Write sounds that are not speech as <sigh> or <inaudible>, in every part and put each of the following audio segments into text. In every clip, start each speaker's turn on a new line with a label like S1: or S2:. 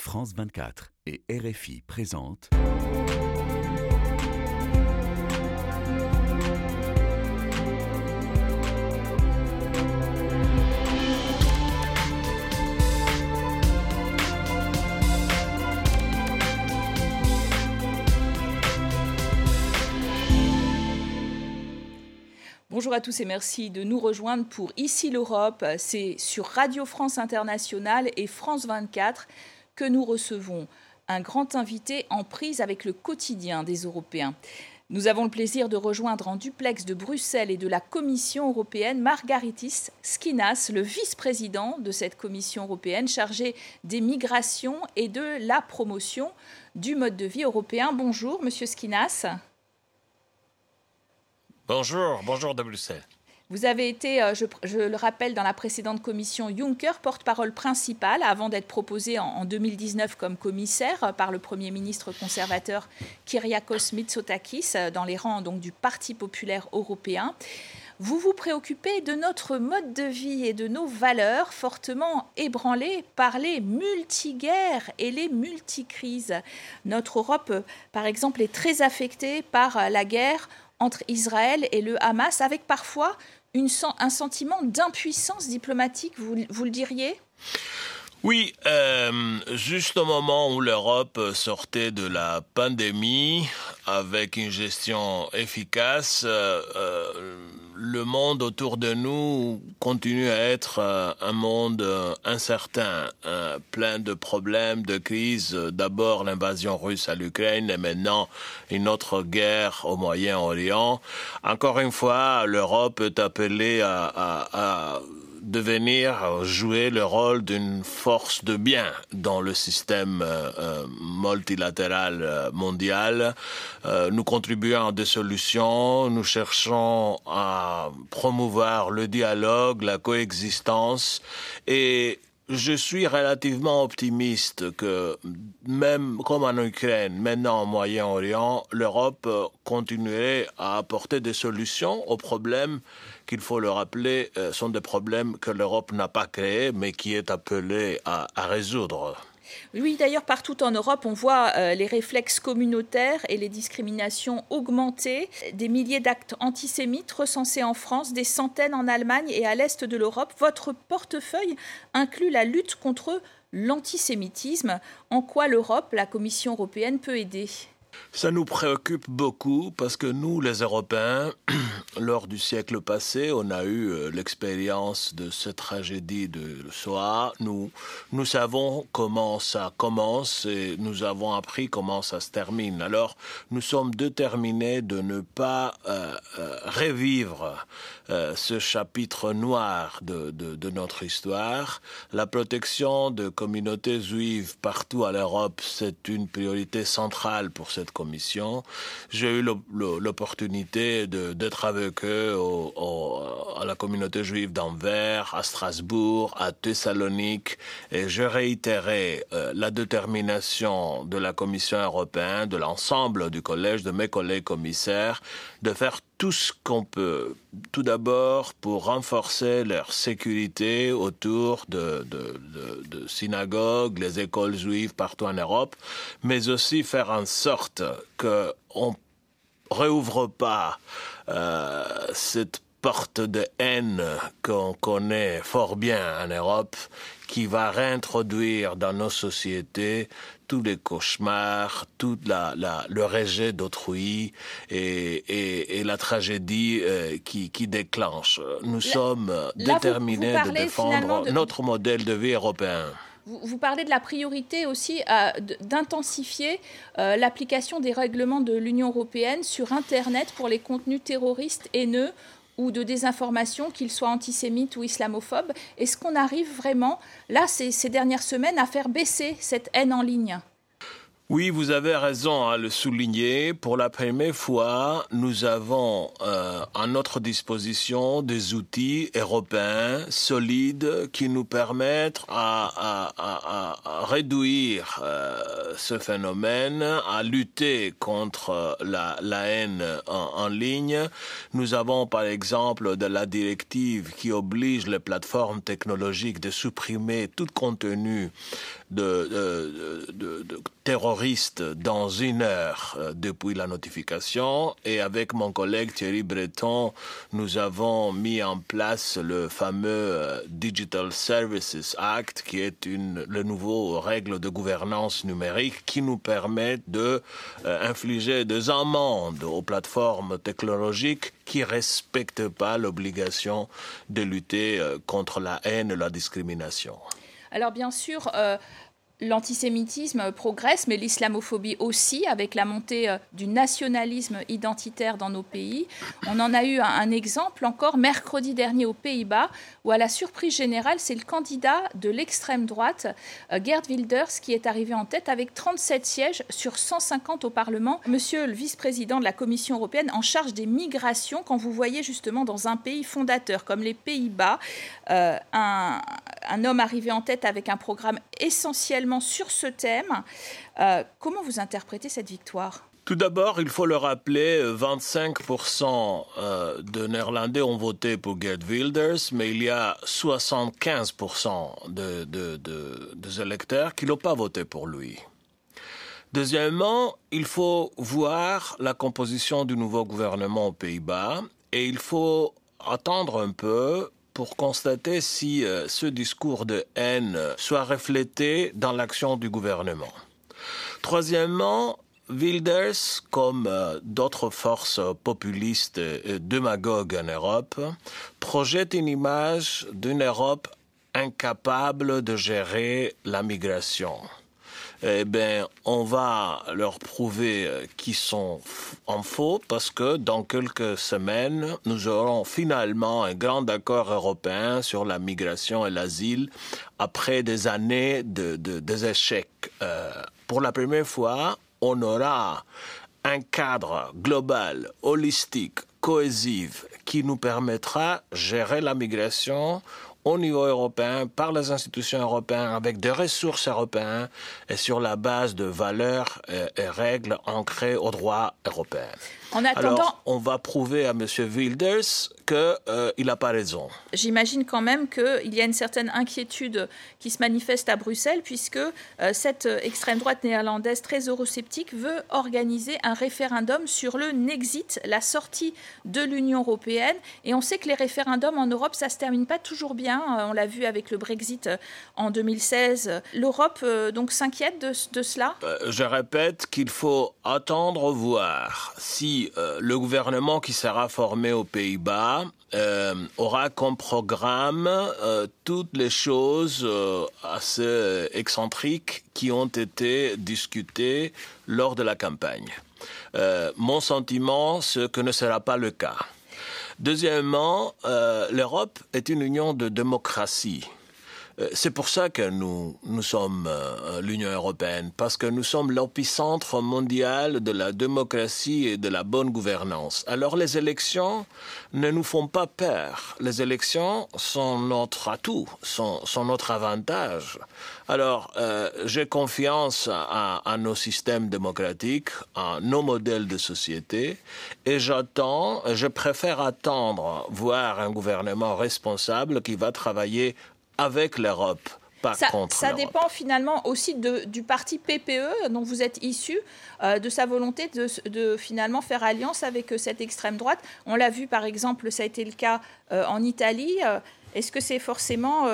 S1: France 24 et RFI présentent.
S2: Bonjour à tous et merci de nous rejoindre pour Ici l'Europe. C'est sur Radio France Internationale et France 24 que nous recevons un grand invité en prise avec le quotidien des Européens. Nous avons le plaisir de rejoindre en duplex de Bruxelles et de la Commission européenne Margaritis Skinas, le vice-président de cette Commission européenne chargé des migrations et de la promotion du mode de vie européen. Bonjour, monsieur Skinas.
S3: Bonjour, bonjour de Bruxelles.
S2: Vous avez été, euh, je, le rappelle, dans la précédente commission Juncker, porte-parole principale avant d'être proposé en, 2019 comme commissaire par le Premier ministre conservateur Kyriakos Mitsotakis euh, dans les rangs donc, du Parti populaire européen. Vous vous préoccupez de notre mode de vie et de nos valeurs fortement ébranlées par les multiguerres et les multicrises. Notre Europe, par exemple, est très affectée par la guerre entre Israël et le Hamas, avec parfois un sentiment d'impuissance diplomatique, vous, vous, le diriez?
S3: Oui, euh, juste au moment où l'Europe sortait de la pandémie avec une gestion efficace, euh, euh, le monde autour de nous continue à être euh, un monde euh, incertain, euh, plein de problèmes, de crises. D'abord l'invasion russe à l'Ukraine et maintenant une autre guerre au Moyen-Orient. Encore une fois, l'Europe est appelée à, à, à devenir jouer le rôle d'une force de bien dans le système euh, euh multilatéral euh, mondial. Euh, nous contribuons à des solutions, nous cherchons à promouvoir le dialogue, la coexistence et je suis relativement optimiste que même comme en Ukraine, maintenant au Moyen-Orient, l'Europe continuerait à apporter des solutions aux problèmes qu'il faut le rappeler, euh, sont des problèmes que l'Europe n'a pas créés, mais qui est appelée à, résoudre.
S2: Oui, d'ailleurs, partout en Europe, on voit euh, les réflexes communautaires et les discriminations augmenter. Des milliers d'actes antisémites recensés en France, des centaines en Allemagne et à l'est de l'Europe. Votre portefeuille inclut la lutte contre l'antisémitisme. En quoi l'Europe, la Commission européenne, peut aider?
S3: Ça nous préoccupe beaucoup parce que nous, les Européens, <clears throat> lors du siècle passé, on a eu euh, l'expérience de cette tragédie de Shoah. Nous, nous savons comment ça commence et nous avons appris comment ça se termine. Alors, nous sommes déterminés de ne pas euh, euh, revivre ce chapitre noir de, de, de, notre histoire. La protection de communautés juives partout à l'Europe, c'est une priorité centrale pour cette commission. J'ai eu l'opportunité d'être avec eux à la communauté juive d'Anvers, à Strasbourg, à Thessalonique, et je réitérais euh, la détermination de la Commission européenne, de l'ensemble du collège, de mes collègues commissaires, de faire tout ce qu'on peut, tout d'abord pour renforcer leur sécurité autour de, de, de, de, synagogues, les écoles juives partout en Europe, mais aussi faire en sorte qu'on réouvre pas euh, cette porte de haine qu'on connaît fort bien en Europe, qui va réintroduire dans nos sociétés tous les cauchemars, tout la, la, le rejet d'autrui et, et, et, la tragédie euh, qui, qui, déclenche. Nous là, sommes là, déterminés vous, vous de défendre de... notre modèle de vie européen.
S2: Vous, vous parlez de la priorité aussi euh, d'intensifier euh, l'application des règlements de l'Union européenne sur Internet pour les contenus terroristes haineux ou de désinformation, qu'ils soient antisémites ou islamophobes. Est-ce qu'on arrive vraiment, là, ces dernières semaines, à faire baisser cette haine en ligne?
S3: Oui, vous avez raison à le souligner. Pour la première fois, nous avons euh, à notre disposition des outils européens solides qui nous permettent à, réduire euh, ce phénomène, à lutter contre la, la haine en, ligne. Nous avons par exemple de la directive qui oblige les plateformes technologiques de supprimer tout contenu de, terroristes dans une heure euh, depuis la notification. Et avec mon collègue Thierry Breton, nous avons mis en place le fameux euh, Digital Services Act, qui est une, le nouveau règle de gouvernance numérique qui nous permet de euh, infliger des amendes aux plateformes technologiques qui respectent pas l'obligation de lutter contre la haine et la discrimination.
S2: Alors bien sûr, euh, l'antisémitisme progresse, mais l'islamophobie aussi, avec la montée euh, du nationalisme identitaire dans nos pays. On en a eu un, exemple encore mercredi dernier aux Pays-Bas, où à la surprise générale, c'est le candidat de l'extrême droite, euh, Gerd Wilders, qui est arrivé en tête avec 37 sièges sur 150 au Parlement. Monsieur le vice-président de la Commission européenne en charge des migrations, quand vous voyez justement dans un pays fondateur comme les Pays-Bas, un, un homme arrivé en tête avec un programme essentiellement sur ce thème. Euh, comment vous interprétez cette victoire?
S3: Tout d'abord, il faut le rappeler, 25% euh, de Néerlandais ont voté pour Gerd Wilders, mais il y a 75% de, des électeurs qui n'ont pas voté pour lui. Deuxièmement, il faut voir la composition du nouveau gouvernement aux Pays-Bas et il faut attendre un peu pour constater si euh, ce discours de haine soit reflété dans l'action du gouvernement. Troisièmement, Wilders, comme euh, d'autres forces populistes et démagogues en Europe, projette une image d'une Europe incapable de gérer la migration eh bien, on va leur prouver euh, qu'ils sont en faux parce que dans quelques semaines, nous aurons finalement un grand accord européen sur la migration et l'asile après des années de, de, échecs. Euh, pour la première fois, on aura un cadre global, holistique, cohésif, qui nous permettra de gérer la migration au niveau européen, par les institutions européennes, avec des ressources européennes et sur la base de valeurs et, règles ancrées au droit européen. En attendant, Alors, on va prouver à M. Wilders qu'il euh, n'a pas raison.
S2: J'imagine quand même qu'il y a une certaine inquiétude qui se manifeste à Bruxelles, puisque euh, cette extrême droite néerlandaise très eurosceptique veut organiser un référendum sur le Nexit, la sortie de l'Union européenne. Et on sait que les référendums en Europe, ça ne se termine pas toujours bien. Euh, on l'a vu avec le Brexit en 2016. L'Europe donc s'inquiète de, de, cela?
S3: Je répète qu'il faut attendre voir si euh, le gouvernement qui sera formé aux Pays-Bas euh, aura comme programme euh, toutes les choses assez excentriques qui ont été discutées lors de la campagne. mon sentiment, c'est que ne sera pas le cas. Deuxièmement, l'Europe est une union de démocratie. Euh, c'est pour ça que nous, nous sommes euh, l'Union européenne, parce que nous sommes l'épicentre mondial de la démocratie et de la bonne gouvernance. Alors les élections ne nous font pas peur. Les élections sont notre atout, sont, sont notre avantage. Alors euh, j'ai confiance à, nos systèmes démocratiques, à nos modèles de société, et j'attends, je préfère attendre voir un gouvernement responsable qui va travailler avec l'Europe. Pas
S2: ça,
S3: contre
S2: ça dépend finalement aussi de, du parti PPE dont vous êtes issu, euh, de sa volonté de, de, finalement faire alliance avec euh, cette extrême droite. On l'a vu par exemple, ça a été le cas euh, en Italie. Est-ce que c'est forcément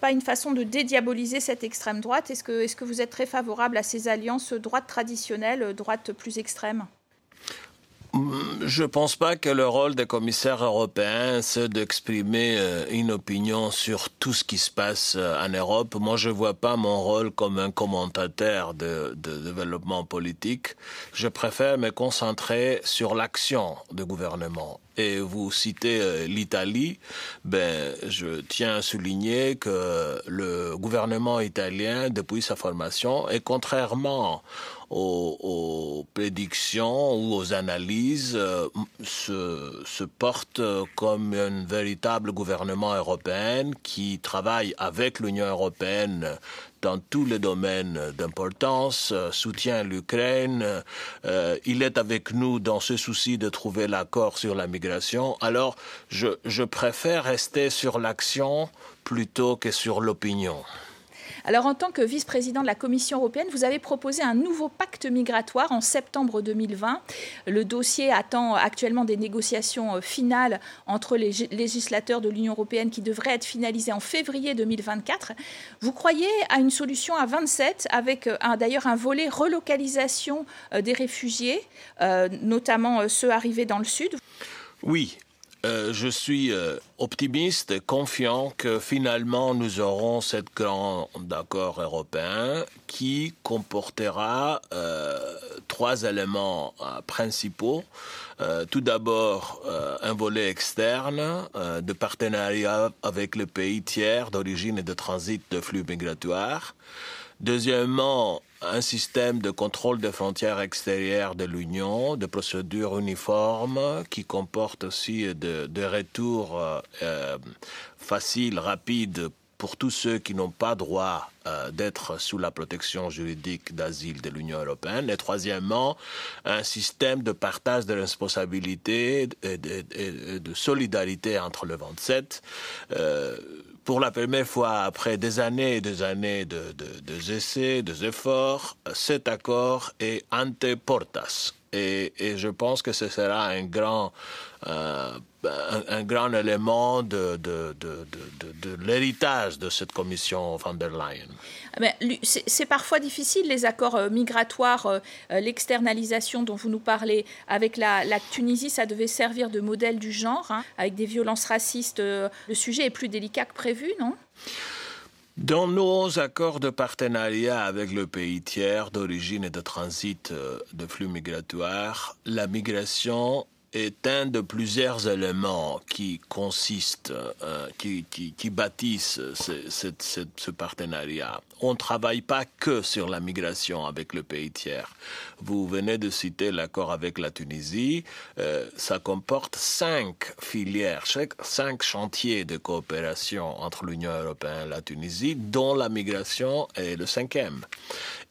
S2: pas une façon de dédiaboliser cette extrême droite? Est-ce que, est -ce que vous êtes très favorable à ces alliances droite traditionnelles, droite plus extrême?
S3: Je ne pense pas que le rôle des commissaires européens, c'est d'exprimer euh, une opinion sur tout ce qui se passe euh, en Europe. Moi, je vois pas mon rôle comme un commentateur de, de développement politique. Je préfère me concentrer sur l'action du gouvernement et vous citez euh, l'Italie, ben, je tiens à souligner que le gouvernement italien, depuis sa formation, et contrairement aux, prédictions ou aux analyses, euh, se, se, porte comme un véritable gouvernement européen qui travaille avec l'Union européenne dans tous les domaines d'importance, euh, soutient l'Ukraine, euh, il est avec nous dans ce souci de trouver l'accord sur la migration. Alors, je, je préfère rester sur l'action plutôt que sur l'opinion.
S2: Alors en tant que vice-président de la Commission européenne, vous avez proposé un nouveau pacte migratoire en septembre 2020. Le dossier attend actuellement des négociations euh, finales entre les législateurs de l'Union européenne qui devraient être finalisées en février 2024. Vous croyez à une solution à 27 avec d'ailleurs un volet relocalisation des réfugiés, notamment ceux arrivés dans le sud?
S3: Oui, euh, je suis euh, optimiste et confiant que finalement nous aurons ce grand accord européen qui comportera euh, trois éléments principaux. tout d'abord, un volet externe de partenariat avec les pays tiers d'origine et de transit de flux migratoires. Deuxièmement, un système de contrôle des frontières extérieures de l'Union, de procédures uniformes qui comporte aussi de, de retours euh, euh, faciles, rapides pour tous ceux qui n'ont pas droit euh, d'être sous la protection juridique d'asile de l'Union européenne. Et troisièmement, un système de partage de responsabilités et de, solidarité entre le 27. Euh, pour la première fois, après des années et des années de, de, des efforts, cet accord est ante portas. Et, et, je pense que ce sera un grand, euh, un, grand élément de, de, de l'héritage de cette commission von der Leyen.
S2: Ah c'est parfois difficile, les accords euh, migratoires, euh, l'externalisation dont vous nous parlez avec la, Tunisie, ça devait servir de modèle du genre, hein, avec des violences racistes. Le sujet est plus délicat que prévu, non?
S3: Dans nos accords de partenariat avec le pays tiers d'origine et de transit de flux migratoires, la migration est un de plusieurs éléments qui consistent, euh, qui, qui, bâtissent ce, ce, partenariat. On ne travaille pas que sur la migration avec le pays tiers. Vous venez de citer l'accord avec la Tunisie. Euh, ça comporte cinq filières, cinq chantiers de coopération entre l'Union européenne et la Tunisie, dont la migration est le cinquième.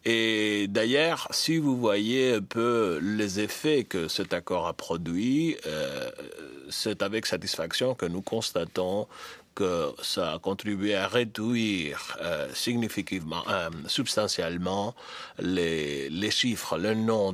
S3: Et d'ailleurs, si vous voyez un peu les effets que cet accord a produit, euh, c'est avec satisfaction que nous constatons que ça a contribué à réduire euh, significativement, euh, substantiellement les, les, chiffres, le nom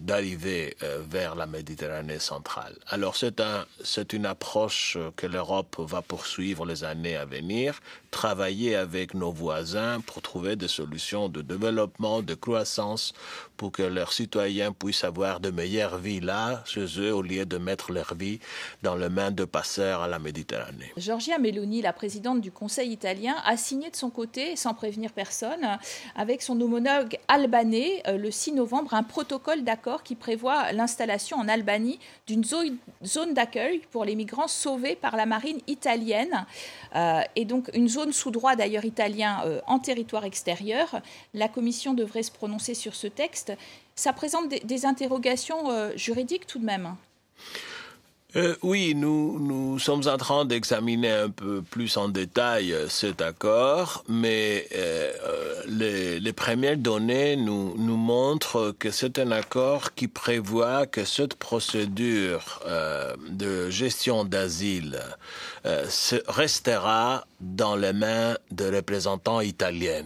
S3: d'arrivée de, euh, vers la Méditerranée centrale. Alors c'est un, c'est une approche que l'Europe va poursuivre les années à venir, travailler avec nos voisins pour trouver des solutions de développement, de croissance, pour que leurs citoyens puissent avoir de meilleures vies là, chez eux, au lieu de mettre leur vie dans les mains de passeurs à la Méditerranée.
S2: Georgia la présidente du Conseil italien, a signé de son côté, sans prévenir personne, avec son homologue albanais, euh, le 6 novembre, un protocole d'accord qui prévoit l'installation en Albanie d'une zone d'accueil pour les migrants sauvés par la marine italienne, euh, et donc une zone sous droit d'ailleurs italien euh, en territoire extérieur. La Commission devrait se prononcer sur ce texte. Ça présente des interrogations juridiques tout de même.
S3: Euh, oui, nous, nous sommes en train d'examiner un peu plus en détail euh, cet accord, mais euh, les, les, premières données nous, nous montrent que c'est un accord qui prévoit que cette procédure de gestion d'asile restera dans les mains de représentants italiens.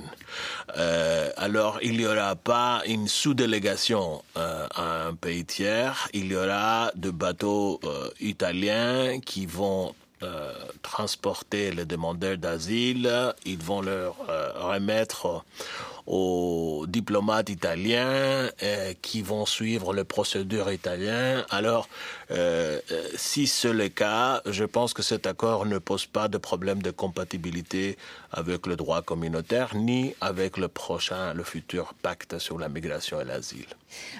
S3: alors, il n'y aura pas une sous-délégation à un pays tiers, il y aura de bateaux italiens qui vont euh, transporter les demandeurs d'asile, ils vont leur euh, remettre aux diplomates italiens euh, qui vont suivre les procédures italiennes. Alors, euh, euh, si c'est le cas, je pense que cet accord ne pose pas de problème de compatibilité avec le droit communautaire ni avec le prochain, le futur pacte sur la migration et l'asile.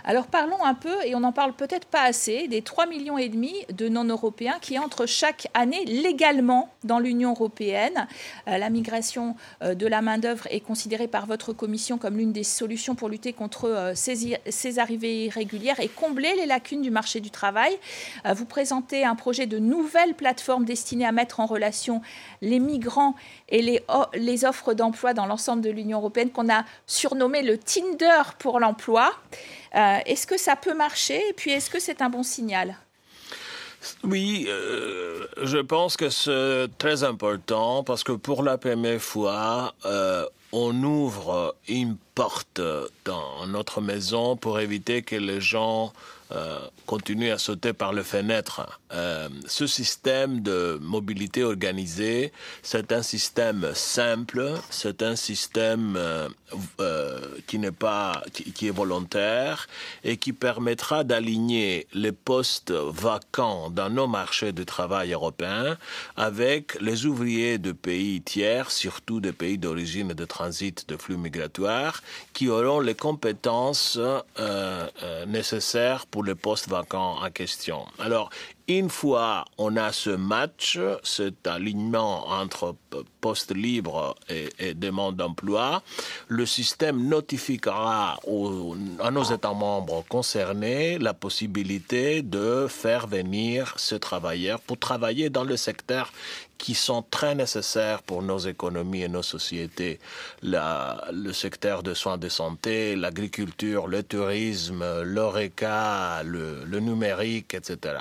S2: Alors parlons un peu, et on n'en parle peut-être pas assez, des 3 millions et demi de non-européens qui entrent chaque année légalement dans l'Union européenne. la migration de la main-d'œuvre est considérée par votre commission comme l'une des solutions pour lutter contre euh, ces, arrivées irrégulières et combler les lacunes du marché du travail. Euh, vous présentez un projet de nouvelle plateforme destinée à mettre en relation les migrants et les, les offres d'emploi dans l'ensemble de l'Union européenne qu'on a surnommé le Tinder pour l'emploi. Euh, est-ce que ça peut marcher Et puis, est-ce que c'est un bon signal?
S3: Oui, je pense que c'est très important parce que pour la première fois, on ouvre une porte dans notre maison pour éviter que les gens euh, continuent à sauter par les fenêtres. Euh, ce système de mobilité organisée, c'est un système simple, c'est un système euh, qui n'est pas qui, est volontaire et qui permettra d'aligner les postes vacants dans nos marchés de travail européens avec les ouvriers de pays tiers, surtout des pays d'origine de transit de flux migratoires, qui auront les compétences nécessaires pour les postes vacants en question. Alors, une fois on a ce match, cet alignement entre postes libres et, et demande d'emploi, le système notifiera à nos États membres concernés la possibilité de faire venir ce travailleur pour travailler dans le secteur qui sont très nécessaires pour nos économies et nos sociétés. le secteur de soins de santé, l'agriculture, le tourisme, l'ORECA, le, le numérique, etc.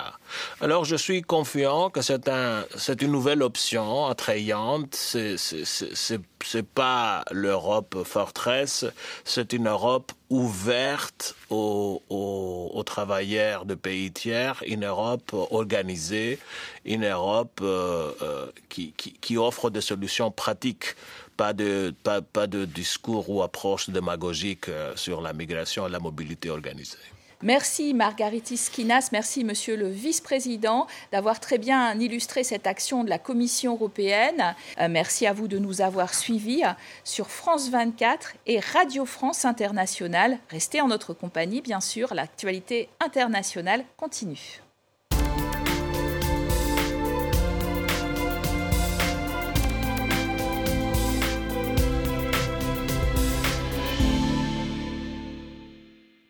S3: Alors je suis confiant que c'est un, c'est une nouvelle option attrayante. C'est, c'est, c'est, c'est pas l'Europe forteresse, c'est une Europe ouverte aux, aux, aux, travailleurs de pays tiers, une Europe organisée, une Europe euh, euh, qui, qui, qui, offre des solutions pratiques, pas de, pas, pas de discours ou approches démagogiques euh, sur la migration et la mobilité organisée.
S2: Merci Margaritis Skinas, merci Monsieur le Vice-président d'avoir très bien illustré cette action de la Commission européenne. Euh, merci à vous de nous avoir suivis sur France 24 et Radio France Internationale. Restez en notre compagnie, bien sûr, l'actualité internationale continue.